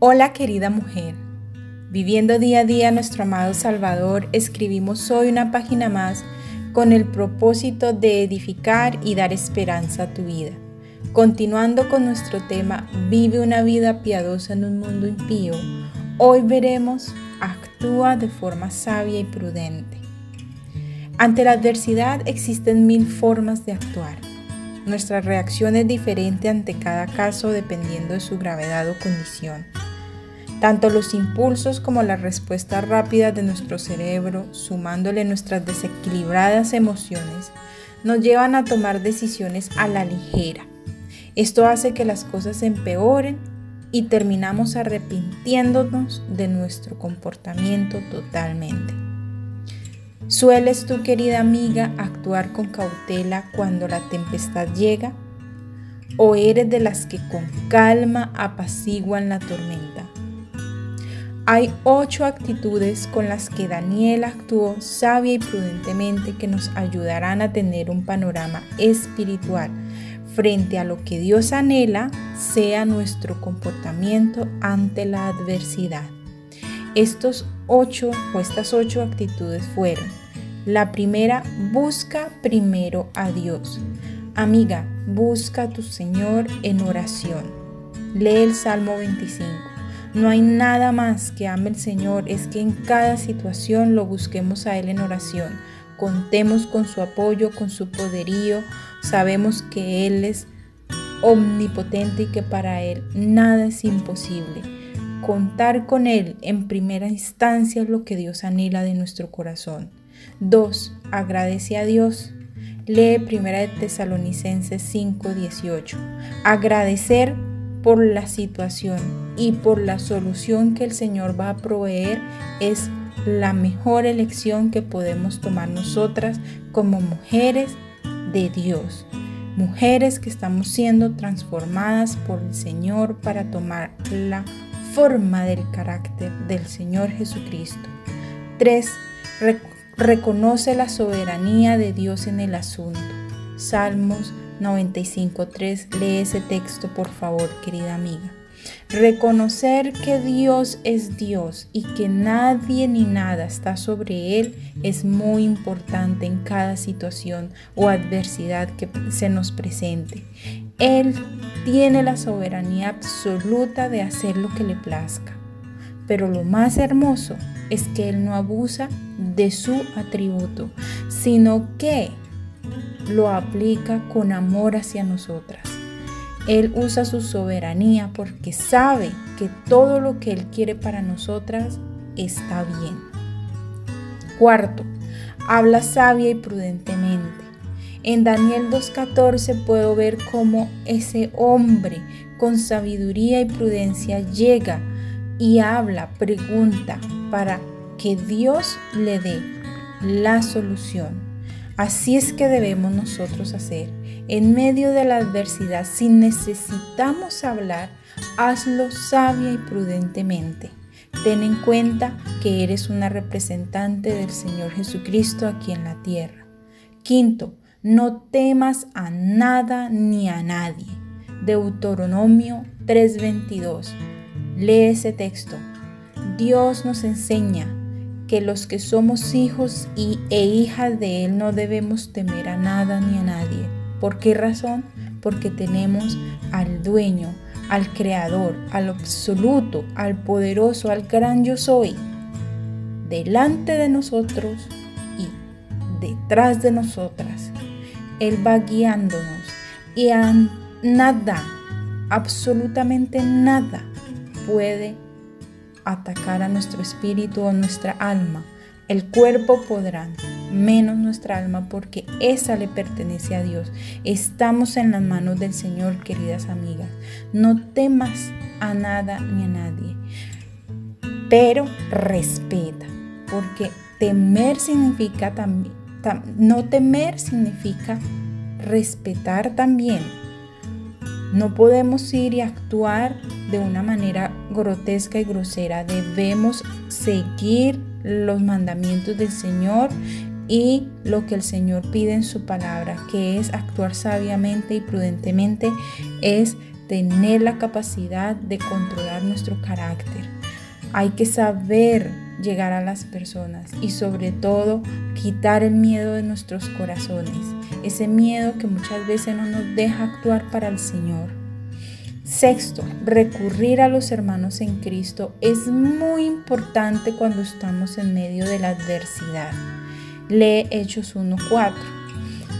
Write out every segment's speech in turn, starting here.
Hola querida mujer, viviendo día a día nuestro amado Salvador, escribimos hoy una página más con el propósito de edificar y dar esperanza a tu vida. Continuando con nuestro tema, vive una vida piadosa en un mundo impío, hoy veremos, actúa de forma sabia y prudente. Ante la adversidad existen mil formas de actuar. Nuestra reacción es diferente ante cada caso dependiendo de su gravedad o condición. Tanto los impulsos como la respuesta rápida de nuestro cerebro, sumándole nuestras desequilibradas emociones, nos llevan a tomar decisiones a la ligera. Esto hace que las cosas empeoren y terminamos arrepintiéndonos de nuestro comportamiento totalmente. ¿Sueles tú, querida amiga, actuar con cautela cuando la tempestad llega? ¿O eres de las que con calma apaciguan la tormenta? Hay ocho actitudes con las que Daniel actuó sabia y prudentemente que nos ayudarán a tener un panorama espiritual frente a lo que Dios anhela sea nuestro comportamiento ante la adversidad. Estos ocho o estas ocho actitudes fueron. La primera, busca primero a Dios. Amiga, busca a tu Señor en oración. Lee el Salmo 25. No hay nada más que ame el Señor, es que en cada situación lo busquemos a Él en oración. Contemos con su apoyo, con su poderío. Sabemos que Él es omnipotente y que para Él nada es imposible. Contar con Él en primera instancia es lo que Dios anhela de nuestro corazón. 2. Agradece a Dios. Lee 1 de Tesalonicenses 5:18. Agradecer por la situación y por la solución que el Señor va a proveer es la mejor elección que podemos tomar nosotras como mujeres de Dios. Mujeres que estamos siendo transformadas por el Señor para tomar la forma del carácter del Señor Jesucristo. 3. reconoce la soberanía de Dios en el asunto. Salmos 95.3. Lee ese texto, por favor, querida amiga. Reconocer que Dios es Dios y que nadie ni nada está sobre Él es muy importante en cada situación o adversidad que se nos presente. Él tiene la soberanía absoluta de hacer lo que le plazca. Pero lo más hermoso es que Él no abusa de su atributo, sino que lo aplica con amor hacia nosotras. Él usa su soberanía porque sabe que todo lo que Él quiere para nosotras está bien. Cuarto, habla sabia y prudentemente. En Daniel 2.14 puedo ver cómo ese hombre con sabiduría y prudencia llega y habla, pregunta para que Dios le dé la solución. Así es que debemos nosotros hacer. En medio de la adversidad, si necesitamos hablar, hazlo sabia y prudentemente. Ten en cuenta que eres una representante del Señor Jesucristo aquí en la tierra. Quinto, no temas a nada ni a nadie. Deuteronomio 3:22. Lee ese texto. Dios nos enseña que los que somos hijos y, e hijas de Él no debemos temer a nada ni a nadie. ¿Por qué razón? Porque tenemos al dueño, al creador, al absoluto, al poderoso, al gran yo soy, delante de nosotros y detrás de nosotras. Él va guiándonos y a nada, absolutamente nada puede atacar a nuestro espíritu o nuestra alma. El cuerpo podrá, menos nuestra alma, porque esa le pertenece a Dios. Estamos en las manos del Señor, queridas amigas. No temas a nada ni a nadie, pero respeta, porque temer significa también no temer significa respetar también. No podemos ir y actuar de una manera grotesca y grosera. Debemos seguir los mandamientos del Señor y lo que el Señor pide en su palabra, que es actuar sabiamente y prudentemente, es tener la capacidad de controlar nuestro carácter. Hay que saber llegar a las personas y sobre todo quitar el miedo de nuestros corazones, ese miedo que muchas veces no nos deja actuar para el Señor. Sexto, recurrir a los hermanos en Cristo es muy importante cuando estamos en medio de la adversidad. Lee Hechos 1.4.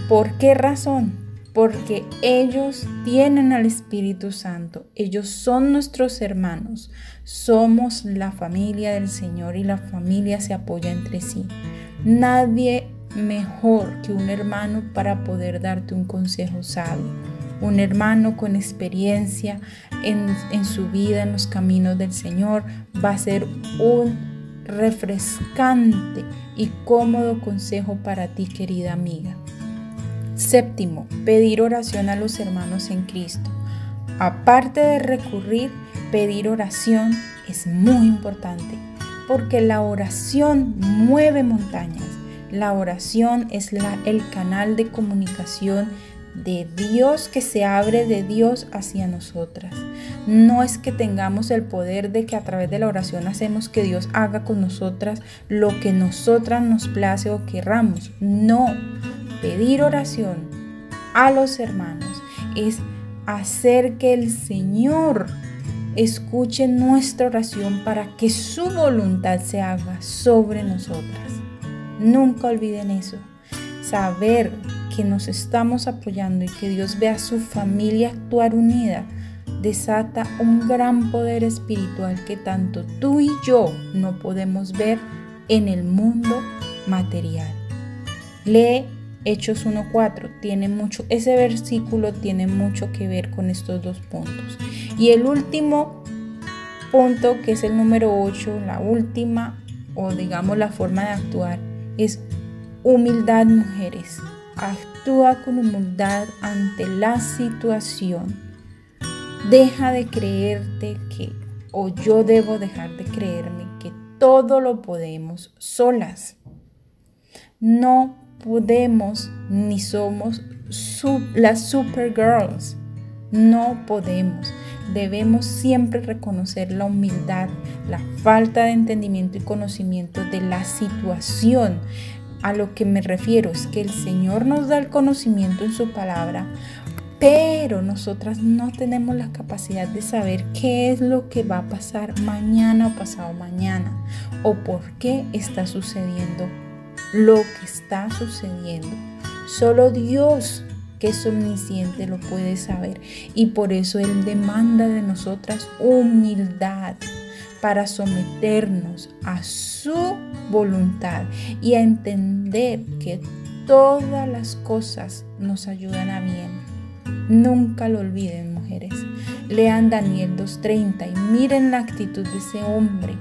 ¿Por qué razón? Porque ellos tienen al Espíritu Santo, ellos son nuestros hermanos, somos la familia del Señor y la familia se apoya entre sí. Nadie mejor que un hermano para poder darte un consejo sabio. Un hermano con experiencia en, en su vida, en los caminos del Señor, va a ser un refrescante y cómodo consejo para ti, querida amiga. Séptimo, pedir oración a los hermanos en Cristo. Aparte de recurrir pedir oración es muy importante porque la oración mueve montañas. La oración es el canal de comunicación de Dios que se abre de Dios hacia nosotras. No es que tengamos el poder de que a través de la oración hacemos que Dios haga con nosotras lo que nosotras nos place o querramos. No, pedir oración a los hermanos es hacer que el Señor escuche nuestra oración para que su voluntad se haga sobre nosotras. Nunca olviden eso. Saber que nos estamos apoyando y que Dios vea a su familia actuar unida desata un gran poder espiritual que tanto tú y yo no podemos ver en el mundo material. Lee Hechos 1.4, tiene mucho, ese versículo tiene mucho que ver con estos dos puntos. Y el último punto, que es el número 8, la última o digamos la forma de actuar, es humildad, mujeres. Actúa con humildad ante la situación. Deja de creerte que, o yo debo dejar de creerme que todo lo podemos solas. No podemos ni somos las supergirls. No podemos. Debemos siempre reconocer la humildad, la falta de entendimiento y conocimiento de la situación. A lo que me refiero es que el Señor nos da el conocimiento en su palabra, pero nosotras no tenemos la capacidad de saber qué es lo que va a pasar mañana o pasado mañana o por qué está sucediendo lo que está sucediendo. Solo Dios, que es omnisciente, lo puede saber. Y por eso Él demanda de nosotras humildad para someternos a su voluntad y a entender que todas las cosas nos ayudan a bien. Nunca lo olviden, mujeres. Lean Daniel 2.30 y miren la actitud de ese hombre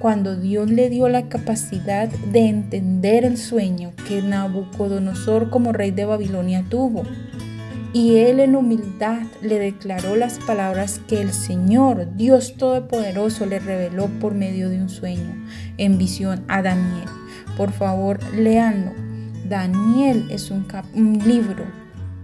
cuando Dios le dio la capacidad de entender el sueño que Nabucodonosor como rey de Babilonia tuvo. Y él en humildad le declaró las palabras que el Señor, Dios Todopoderoso, le reveló por medio de un sueño, en visión a Daniel. Por favor, léanlo. Daniel es un, un libro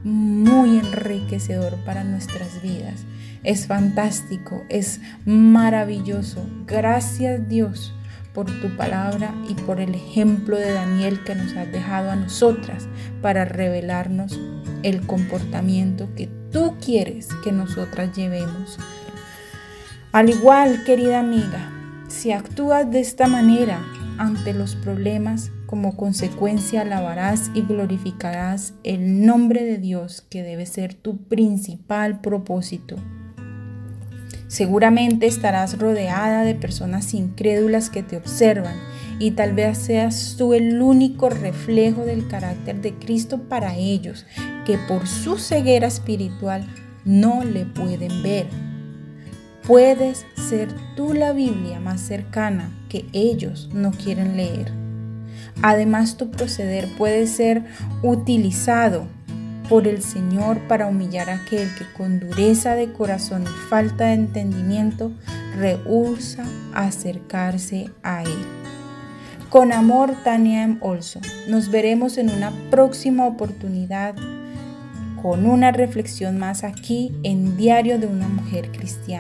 muy enriquecedor para nuestras vidas. Es fantástico, es maravilloso. Gracias Dios por tu palabra y por el ejemplo de Daniel que nos has dejado a nosotras para revelarnos el comportamiento que tú quieres que nosotras llevemos. Al igual, querida amiga, si actúas de esta manera ante los problemas, como consecuencia alabarás y glorificarás el nombre de Dios que debe ser tu principal propósito. Seguramente estarás rodeada de personas incrédulas que te observan y tal vez seas tú el único reflejo del carácter de Cristo para ellos, que por su ceguera espiritual no le pueden ver. Puedes ser tú la Biblia más cercana que ellos no quieren leer. Además, tu proceder puede ser utilizado por el Señor para humillar a aquel que con dureza de corazón y falta de entendimiento rehúsa acercarse a Él. Con amor, Tania M. Olson. Nos veremos en una próxima oportunidad. con una reflexión más aquí en Diario de una Mujer Cristiana.